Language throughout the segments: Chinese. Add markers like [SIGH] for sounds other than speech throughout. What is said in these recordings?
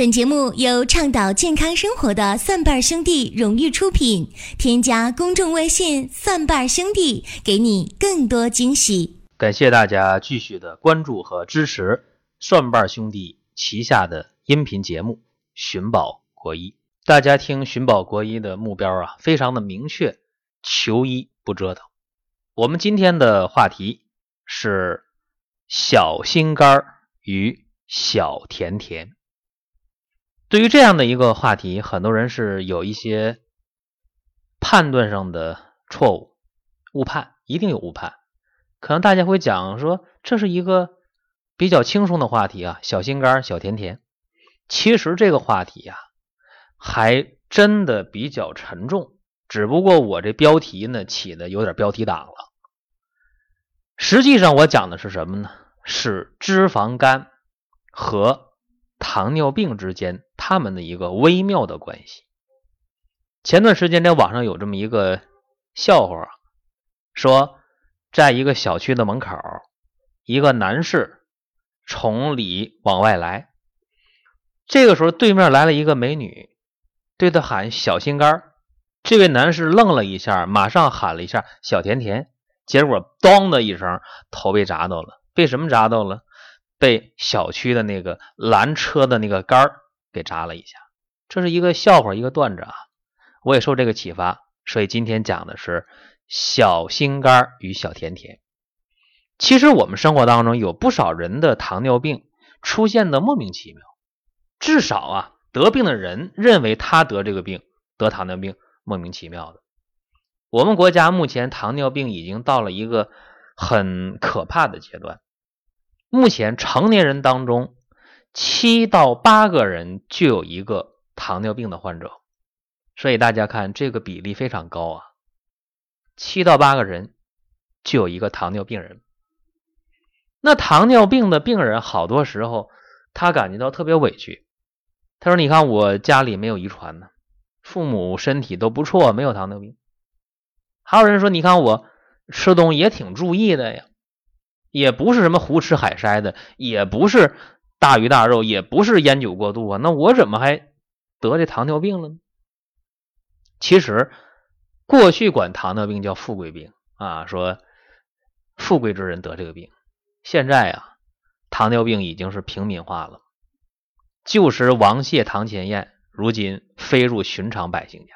本节目由倡导健康生活的蒜瓣兄弟荣誉出品。添加公众微信“蒜瓣兄弟”，给你更多惊喜。感谢大家继续的关注和支持蒜瓣兄弟旗下的音频节目《寻宝国医》。大家听《寻宝国医》的目标啊，非常的明确，求医不折腾。我们今天的话题是小心肝与小甜甜。对于这样的一个话题，很多人是有一些判断上的错误、误判，一定有误判。可能大家会讲说，这是一个比较轻松的话题啊，小心肝、小甜甜。其实这个话题呀，还真的比较沉重。只不过我这标题呢起的有点标题党了。实际上我讲的是什么呢？是脂肪肝和。糖尿病之间，他们的一个微妙的关系。前段时间在网上有这么一个笑话，说在一个小区的门口，一个男士从里往外来，这个时候对面来了一个美女，对他喊“小心肝”，这位男士愣了一下，马上喊了一下“小甜甜”，结果咚的一声，头被砸到了。被什么砸到了？被小区的那个拦车的那个杆给扎了一下，这是一个笑话，一个段子啊。我也受这个启发，所以今天讲的是小心肝与小甜甜。其实我们生活当中有不少人的糖尿病出现的莫名其妙，至少啊得病的人认为他得这个病得糖尿病莫名其妙的。我们国家目前糖尿病已经到了一个很可怕的阶段。目前成年人当中，七到八个人就有一个糖尿病的患者，所以大家看这个比例非常高啊，七到八个人就有一个糖尿病人。那糖尿病的病人好多时候他感觉到特别委屈，他说：“你看我家里没有遗传呢，父母身体都不错，没有糖尿病。”还有人说：“你看我吃东西也挺注意的呀。”也不是什么胡吃海塞的，也不是大鱼大肉，也不是烟酒过度啊，那我怎么还得这糖尿病了呢？其实过去管糖尿病叫富贵病啊，说富贵之人得这个病。现在啊，糖尿病已经是平民化了。旧时王谢堂前燕，如今飞入寻常百姓家。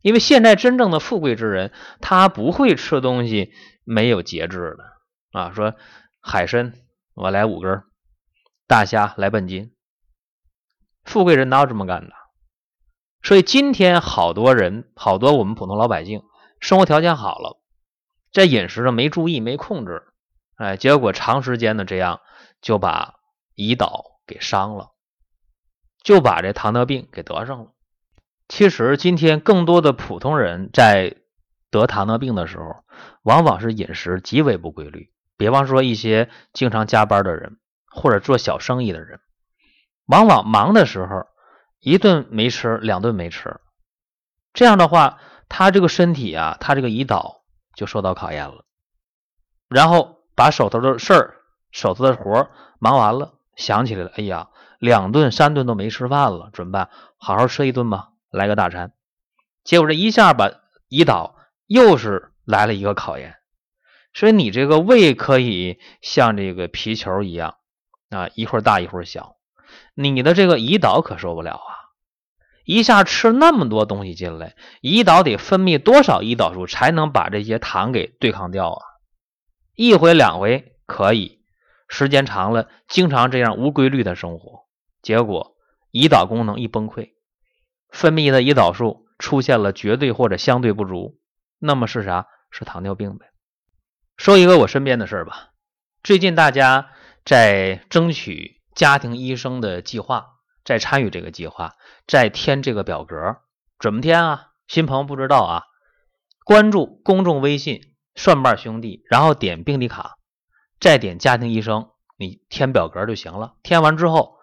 因为现在真正的富贵之人，他不会吃东西没有节制的。啊，说海参我来五根，大虾来半斤。富贵人哪有这么干的？所以今天好多人，好多我们普通老百姓，生活条件好了，在饮食上没注意、没控制，哎，结果长时间的这样就把胰岛给伤了，就把这糖尿病给得上了。其实今天更多的普通人在得糖尿病的时候，往往是饮食极为不规律。比方说一些经常加班的人，或者做小生意的人，往往忙的时候一顿没吃，两顿没吃，这样的话，他这个身体啊，他这个胰岛就受到考验了。然后把手头的事儿、手头的活忙完了，想起来了，哎呀，两顿三顿都没吃饭了，怎么办？好好吃一顿吧，来个大餐。结果这一下把胰岛又是来了一个考验。所以你这个胃可以像这个皮球一样啊，一会儿大一会儿小。你的这个胰岛可受不了啊！一下吃那么多东西进来，胰岛得分泌多少胰岛素才能把这些糖给对抗掉啊？一回两回可以，时间长了，经常这样无规律的生活，结果胰岛功能一崩溃，分泌的胰岛素出现了绝对或者相对不足，那么是啥？是糖尿病呗。说一个我身边的事儿吧。最近大家在争取家庭医生的计划，在参与这个计划，在填这个表格，怎么填啊？新朋友不知道啊，关注公众微信“蒜瓣兄弟”，然后点病历卡，再点家庭医生，你填表格就行了。填完之后，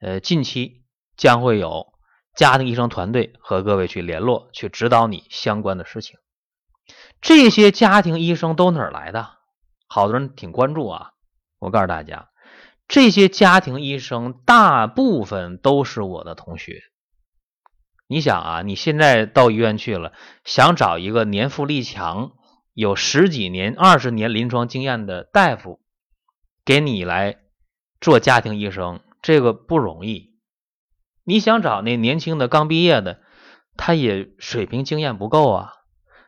呃，近期将会有家庭医生团队和各位去联络，去指导你相关的事情。这些家庭医生都哪儿来的？好多人挺关注啊。我告诉大家，这些家庭医生大部分都是我的同学。你想啊，你现在到医院去了，想找一个年富力强、有十几年、二十年临床经验的大夫给你来做家庭医生，这个不容易。你想找那年轻的刚毕业的，他也水平经验不够啊。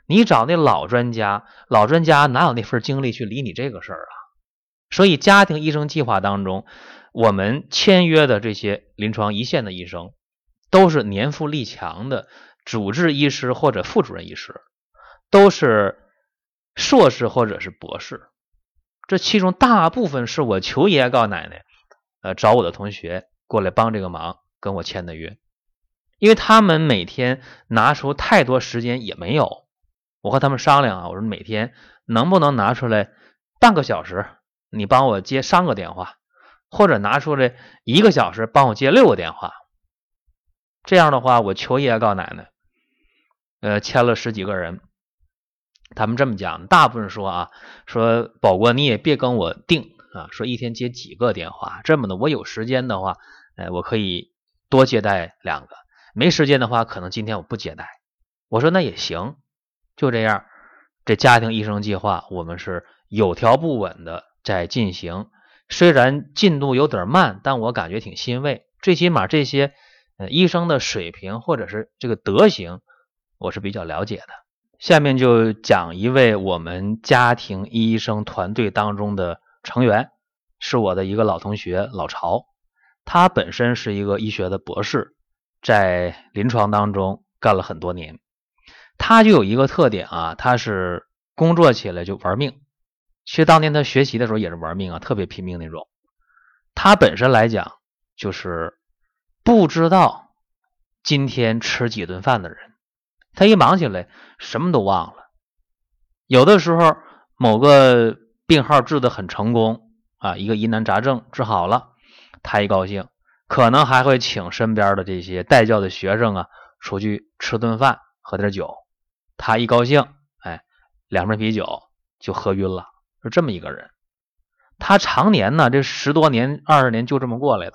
你找那老专家，老专家哪有那份精力去理你这个事儿啊？所以，家庭医生计划当中，我们签约的这些临床一线的医生。都是年富力强的主治医师或者副主任医师，都是硕士或者是博士。这其中大部分是我求爷爷告奶奶，呃，找我的同学过来帮这个忙，跟我签的约。因为他们每天拿出太多时间也没有，我和他们商量啊，我说每天能不能拿出来半个小时，你帮我接三个电话，或者拿出来一个小时帮我接六个电话。这样的话，我求爷爷告奶奶，呃，签了十几个人，他们这么讲，大部分说啊，说宝哥你也别跟我定啊，说一天接几个电话，这么的，我有时间的话，呃，我可以多接待两个，没时间的话，可能今天我不接待。我说那也行，就这样，这家庭医生计划我们是有条不紊的在进行，虽然进度有点慢，但我感觉挺欣慰，最起码这些。呃医生的水平或者是这个德行，我是比较了解的。下面就讲一位我们家庭医生团队当中的成员，是我的一个老同学老曹。他本身是一个医学的博士，在临床当中干了很多年。他就有一个特点啊，他是工作起来就玩命。其实当年他学习的时候也是玩命啊，特别拼命那种。他本身来讲就是。不知道今天吃几顿饭的人，他一忙起来什么都忘了。有的时候某个病号治的很成功啊，一个疑难杂症治好了，他一高兴，可能还会请身边的这些带教的学生啊出去吃顿饭，喝点酒。他一高兴，哎，两瓶啤酒就喝晕了，是这么一个人。他常年呢，这十多年、二十年就这么过来的。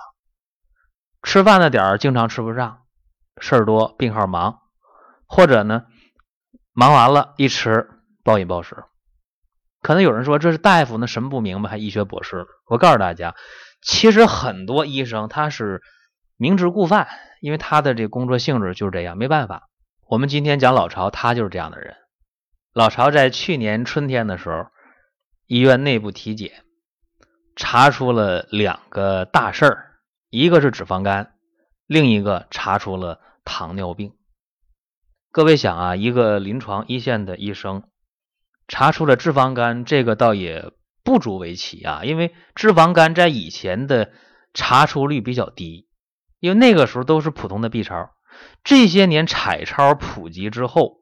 吃饭的点儿经常吃不上，事儿多，病号忙，或者呢，忙完了，一吃暴饮暴食。可能有人说这是大夫，那什么不明白，还医学博士？我告诉大家，其实很多医生他是明知故犯，因为他的这工作性质就是这样，没办法。我们今天讲老曹，他就是这样的人。老曹在去年春天的时候，医院内部体检查出了两个大事儿。一个是脂肪肝，另一个查出了糖尿病。各位想啊，一个临床一线的医生查出了脂肪肝，这个倒也不足为奇啊。因为脂肪肝在以前的查出率比较低，因为那个时候都是普通的 B 超。这些年彩超普及之后，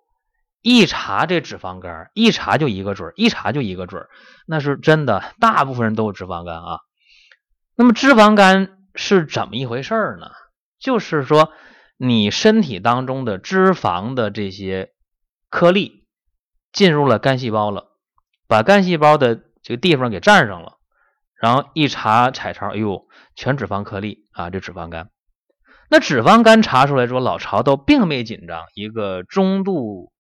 一查这脂肪肝，一查就一个准一查就一个准那是真的，大部分人都有脂肪肝啊。那么脂肪肝。是怎么一回事呢？就是说，你身体当中的脂肪的这些颗粒进入了肝细胞了，把肝细胞的这个地方给占上了，然后一查彩超，哎呦，全脂肪颗粒啊，这脂肪肝。那脂肪肝查出来说，老曹都并没紧张，一个中度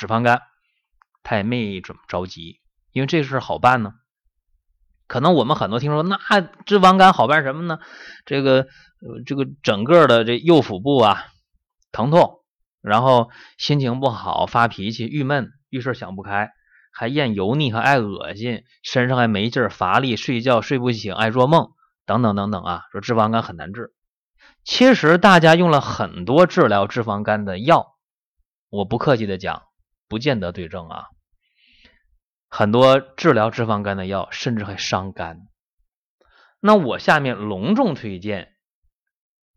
脂肪肝，他也没怎么着急，因为这事好办呢。可能我们很多听说，那脂肪肝好办什么呢？这个这个整个的这右腹部啊疼痛，然后心情不好，发脾气，郁闷，遇事想不开，还厌油腻和爱恶心，身上还没劲儿，乏力，睡觉睡不醒，爱做梦，等等等等啊。说脂肪肝很难治，其实大家用了很多治疗脂肪肝的药，我不客气的讲，不见得对症啊。很多治疗脂肪肝的药，甚至还伤肝。那我下面隆重推荐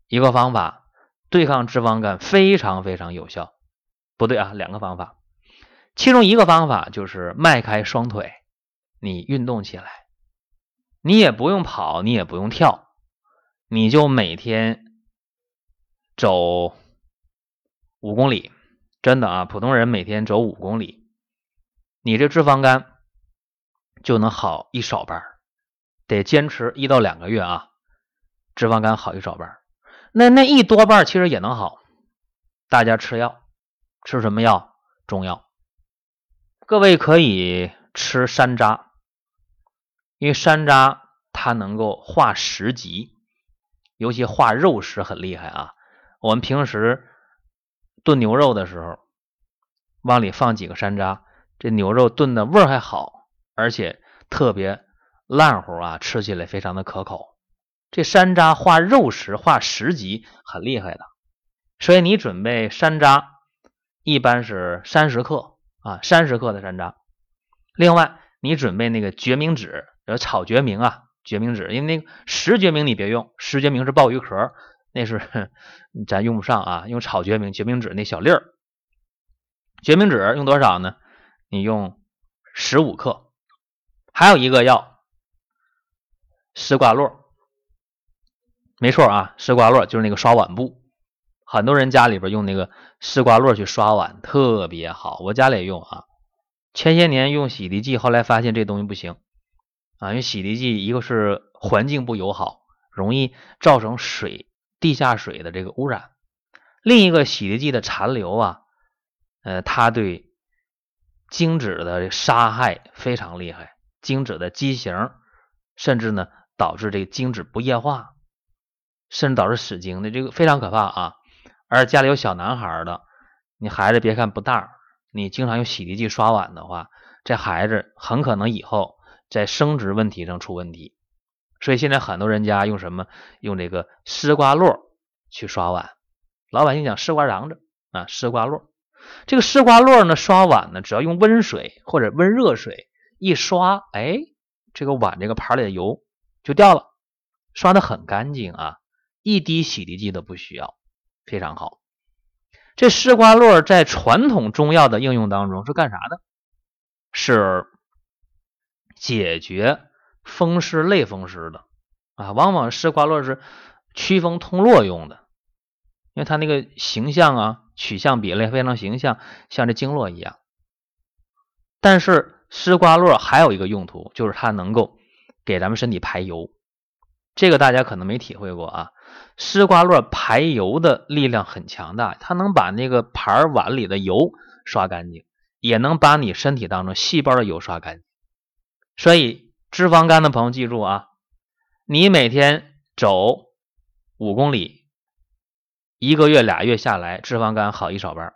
一个方法，对抗脂肪肝非常非常有效。不对啊，两个方法，其中一个方法就是迈开双腿，你运动起来，你也不用跑，你也不用跳，你就每天走五公里。真的啊，普通人每天走五公里。你这脂肪肝就能好一少半得坚持一到两个月啊，脂肪肝好一少半。那那一多半其实也能好，大家吃药，吃什么药？中药。各位可以吃山楂，因为山楂它能够化食积，尤其化肉食很厉害啊。我们平时炖牛肉的时候，往里放几个山楂，这牛肉炖的味儿还好，而且特别烂乎啊，吃起来非常的可口。这山楂化肉食、化食积很厉害的，所以你准备山楂一般是三十克啊，三十克的山楂。另外，你准备那个决明子，有炒决明啊，决明子，因为那个实决明你别用，实决明是鲍鱼壳，那是 [LAUGHS] 咱用不上啊，用炒决明、决明子那小粒儿。决明子用多少呢？你用十五克。还有一个药，丝瓜络。没错啊，丝瓜络就是那个刷碗布，很多人家里边用那个丝瓜络去刷碗特别好，我家里也用啊。前些年用洗涤剂，后来发现这东西不行啊，因为洗涤剂一个是环境不友好，容易造成水地下水的这个污染；另一个洗涤剂的残留啊，呃，它对精子的杀害非常厉害，精子的畸形，甚至呢导致这个精子不液化。甚至导致死精的这个非常可怕啊！而家里有小男孩的，你孩子别看不大，你经常用洗涤剂刷碗的话，这孩子很可能以后在生殖问题上出问题。所以现在很多人家用什么？用这个丝瓜络去刷碗。老百姓讲丝瓜瓤子啊，丝瓜络。这个丝瓜络呢，刷碗呢，只要用温水或者温热水一刷，哎，这个碗这个盘里的油就掉了，刷的很干净啊。一滴洗涤剂都不需要，非常好。这丝瓜络在传统中药的应用当中是干啥的？是解决风湿、类风湿的啊。往往丝瓜络是祛风通络用的，因为它那个形象啊，取向比例非常形象，像这经络一样。但是丝瓜络还有一个用途，就是它能够给咱们身体排油。这个大家可能没体会过啊。丝瓜络排油的力量很强大，它能把那个盘碗里的油刷干净，也能把你身体当中细胞的油刷干净。所以脂肪肝的朋友记住啊，你每天走五公里，一个月俩月下来，脂肪肝好一少半。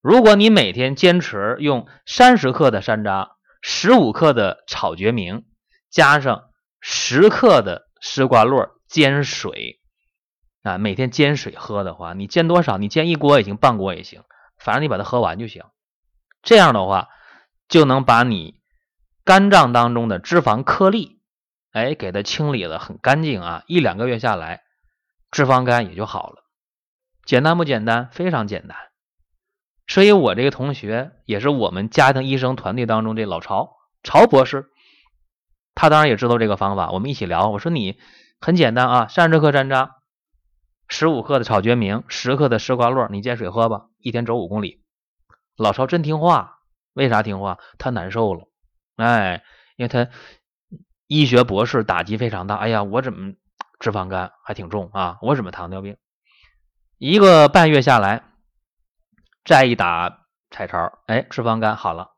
如果你每天坚持用三十克的山楂、十五克的炒决明，加上十克的丝瓜络煎水。啊，每天煎水喝的话，你煎多少？你煎一锅也行，半锅也行，反正你把它喝完就行。这样的话，就能把你肝脏当中的脂肪颗粒，哎，给它清理的很干净啊。一两个月下来，脂肪肝也就好了。简单不简单？非常简单。所以我这个同学也是我们家庭医生团队当中这老曹曹博士，他当然也知道这个方法。我们一起聊，我说你很简单啊，三十克山楂。十五克的炒决明，十克的丝瓜络，你煎水喝吧。一天走五公里，老曹真听话。为啥听话？他难受了，哎，因为他医学博士打击非常大。哎呀，我怎么脂肪肝还挺重啊？我怎么糖尿病？一个半月下来，再一打彩超，哎，脂肪肝好了，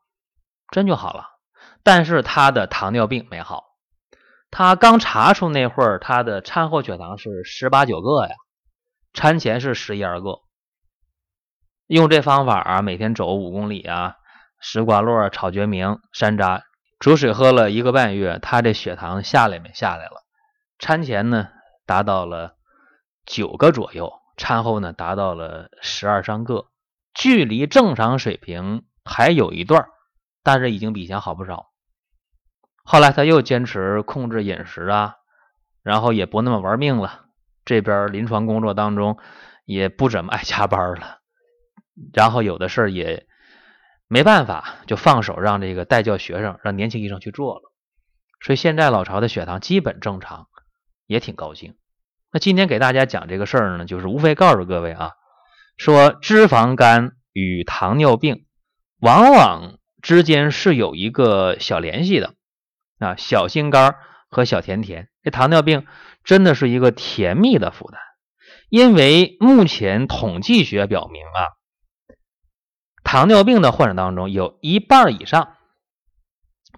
真就好了。但是他的糖尿病没好。他刚查出那会儿，他的餐后血糖是十八九个呀。餐前是十一二个，用这方法啊，每天走五公里啊，丝瓜络、炒决明、山楂，煮水喝了一个半月，他这血糖下来没？下来了。餐前呢达到了九个左右，餐后呢达到了十二三个，距离正常水平还有一段，但是已经比以前好不少。后来他又坚持控制饮食啊，然后也不那么玩命了。这边临床工作当中也不怎么爱加班了，然后有的事儿也没办法，就放手让这个带教学生，让年轻医生去做了。所以现在老曹的血糖基本正常，也挺高兴。那今天给大家讲这个事儿呢，就是无非告诉各位啊，说脂肪肝与糖尿病往往之间是有一个小联系的啊，小心肝和小甜甜。这糖尿病真的是一个甜蜜的负担，因为目前统计学表明啊，糖尿病的患者当中有一半以上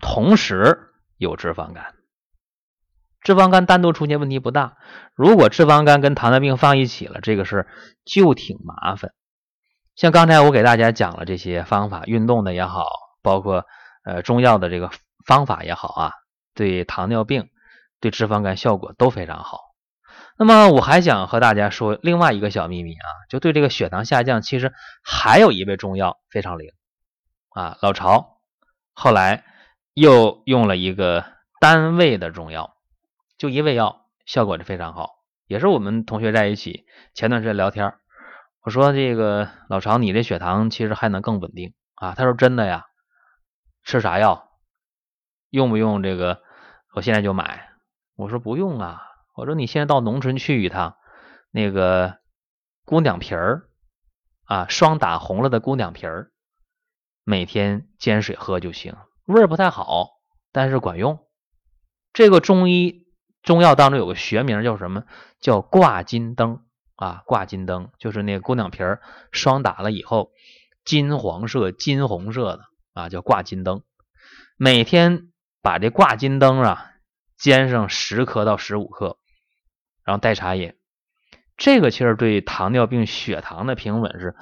同时有脂肪肝。脂肪肝单独出现问题不大，如果脂肪肝跟糖尿病放一起了，这个事就挺麻烦。像刚才我给大家讲了这些方法，运动的也好，包括呃中药的这个方法也好啊，对糖尿病、对脂肪肝效果都非常好。那么我还想和大家说另外一个小秘密啊，就对这个血糖下降，其实还有一味中药非常灵啊。老巢后来又用了一个单味的中药。就一味药效果是非常好，也是我们同学在一起前段时间聊天，我说这个老巢你这血糖其实还能更稳定啊，他说真的呀，吃啥药，用不用这个？我现在就买。我说不用啊，我说你现在到农村去一趟，那个姑娘皮儿啊，霜打红了的姑娘皮儿，每天煎水喝就行，味儿不太好，但是管用。这个中医。中药当中有个学名叫什么？叫挂金灯啊！挂金灯就是那个姑娘皮儿霜打了以后金黄色、金红色的啊，叫挂金灯。每天把这挂金灯啊煎上十克到十五克，然后代茶饮。这个其实对糖尿病血糖的平稳是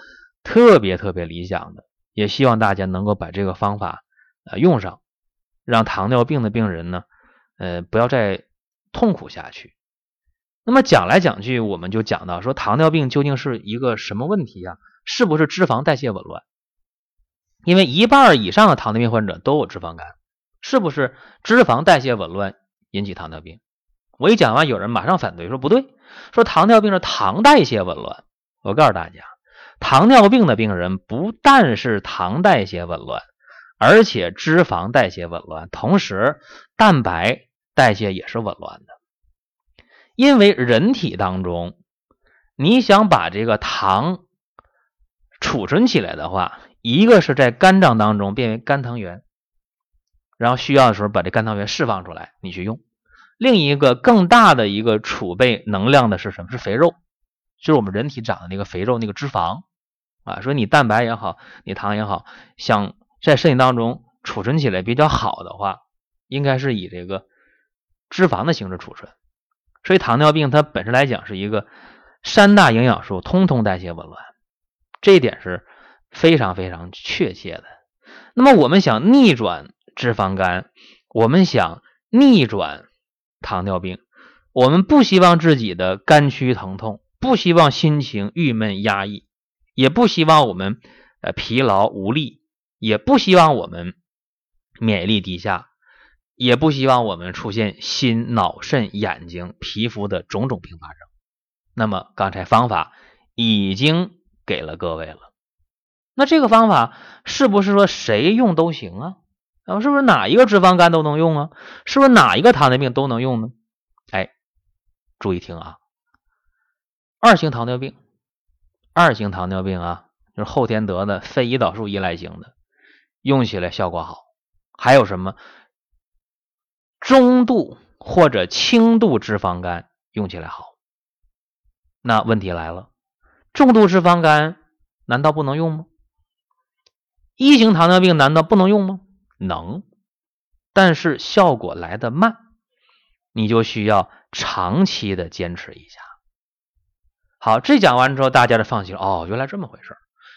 特别特别理想的。也希望大家能够把这个方法呃用上，让糖尿病的病人呢呃不要再。痛苦下去。那么讲来讲去，我们就讲到说，糖尿病究竟是一个什么问题呀？是不是脂肪代谢紊乱？因为一半以上的糖尿病患者都有脂肪肝，是不是脂肪代谢紊乱引起糖尿病？我一讲完，有人马上反对说不对，说糖尿病是糖代谢紊乱。我告诉大家，糖尿病的病人不但是糖代谢紊乱，而且脂肪代谢紊乱，同时蛋白。代谢也是紊乱的，因为人体当中，你想把这个糖储存起来的话，一个是在肝脏当中变为肝糖原，然后需要的时候把这肝糖原释放出来，你去用；另一个更大的一个储备能量的是什么？是肥肉，就是我们人体长的那个肥肉，那个脂肪啊。说你蛋白也好，你糖也好，想在身体当中储存起来比较好的话，应该是以这个。脂肪的形式储存，所以糖尿病它本身来讲是一个三大营养素通通代谢紊乱，这一点是非常非常确切的。那么我们想逆转脂肪肝，我们想逆转糖尿病，我们不希望自己的肝区疼痛，不希望心情郁闷压抑，也不希望我们呃疲劳无力，也不希望我们免疫力低下。也不希望我们出现心、脑、肾、眼睛、皮肤的种种并发症。那么刚才方法已经给了各位了。那这个方法是不是说谁用都行啊？啊，是不是哪一个脂肪肝都能用啊？是不是哪一个糖尿病都能用呢？哎，注意听啊，二型糖尿病，二型糖尿病啊，就是后天得的非胰岛素依赖型的，用起来效果好。还有什么？中度或者轻度脂肪肝用起来好，那问题来了，重度脂肪肝难道不能用吗？一型糖尿病难道不能用吗？能，但是效果来得慢，你就需要长期的坚持一下。好，这讲完之后，大家就放心了。哦，原来这么回事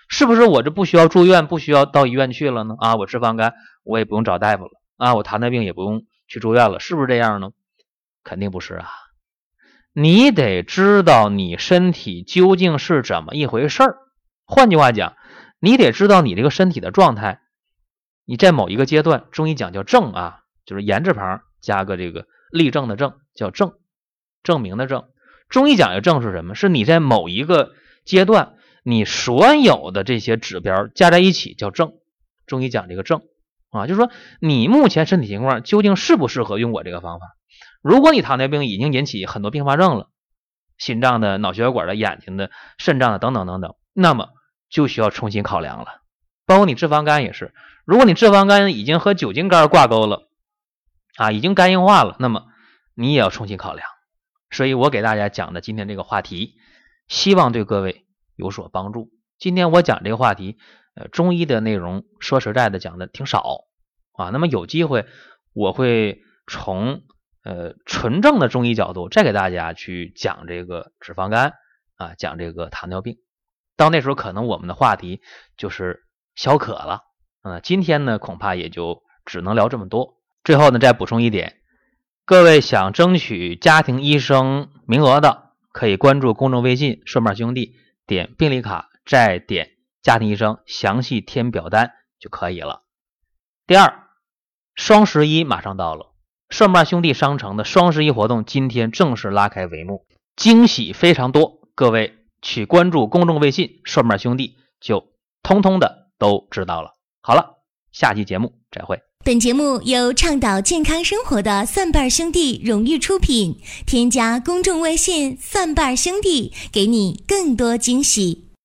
是不是我这不需要住院，不需要到医院去了呢？啊，我脂肪肝我也不用找大夫了啊，我糖尿病也不用。去住院了，是不是这样呢？肯定不是啊！你得知道你身体究竟是怎么一回事儿。换句话讲，你得知道你这个身体的状态。你在某一个阶段，中医讲叫症啊，就是言字旁加个这个立正的正，叫证，证明的证。中医讲的症是什么？是你在某一个阶段，你所有的这些指标加在一起叫证。中医讲这个症。啊，就是说你目前身体情况究竟适不适合用我这个方法？如果你糖尿病已经引起很多并发症了，心脏的、脑血管的、眼睛的、肾脏的等等等等，那么就需要重新考量了。包括你脂肪肝也是，如果你脂肪肝已经和酒精肝挂钩了，啊，已经肝硬化了，那么你也要重新考量。所以我给大家讲的今天这个话题，希望对各位有所帮助。今天我讲这个话题，呃，中医的内容说实在的讲的挺少啊。那么有机会我会从呃纯正的中医角度再给大家去讲这个脂肪肝啊，讲这个糖尿病。到那时候可能我们的话题就是小可了，嗯，今天呢恐怕也就只能聊这么多。最后呢再补充一点，各位想争取家庭医生名额的，可以关注公众微信“顺瓣兄弟”，点病历卡，再点家庭医生，详细填表单就可以了。第二，双十一马上到了，顺瓣兄弟商城的双十一活动今天正式拉开帷幕，惊喜非常多，各位。去关注公众微信“顺瓣兄弟”，就通通的都知道了。好了，下期节目再会。本节目由倡导健康生活的蒜瓣兄弟荣誉出品。添加公众微信“蒜瓣兄弟”，给你更多惊喜。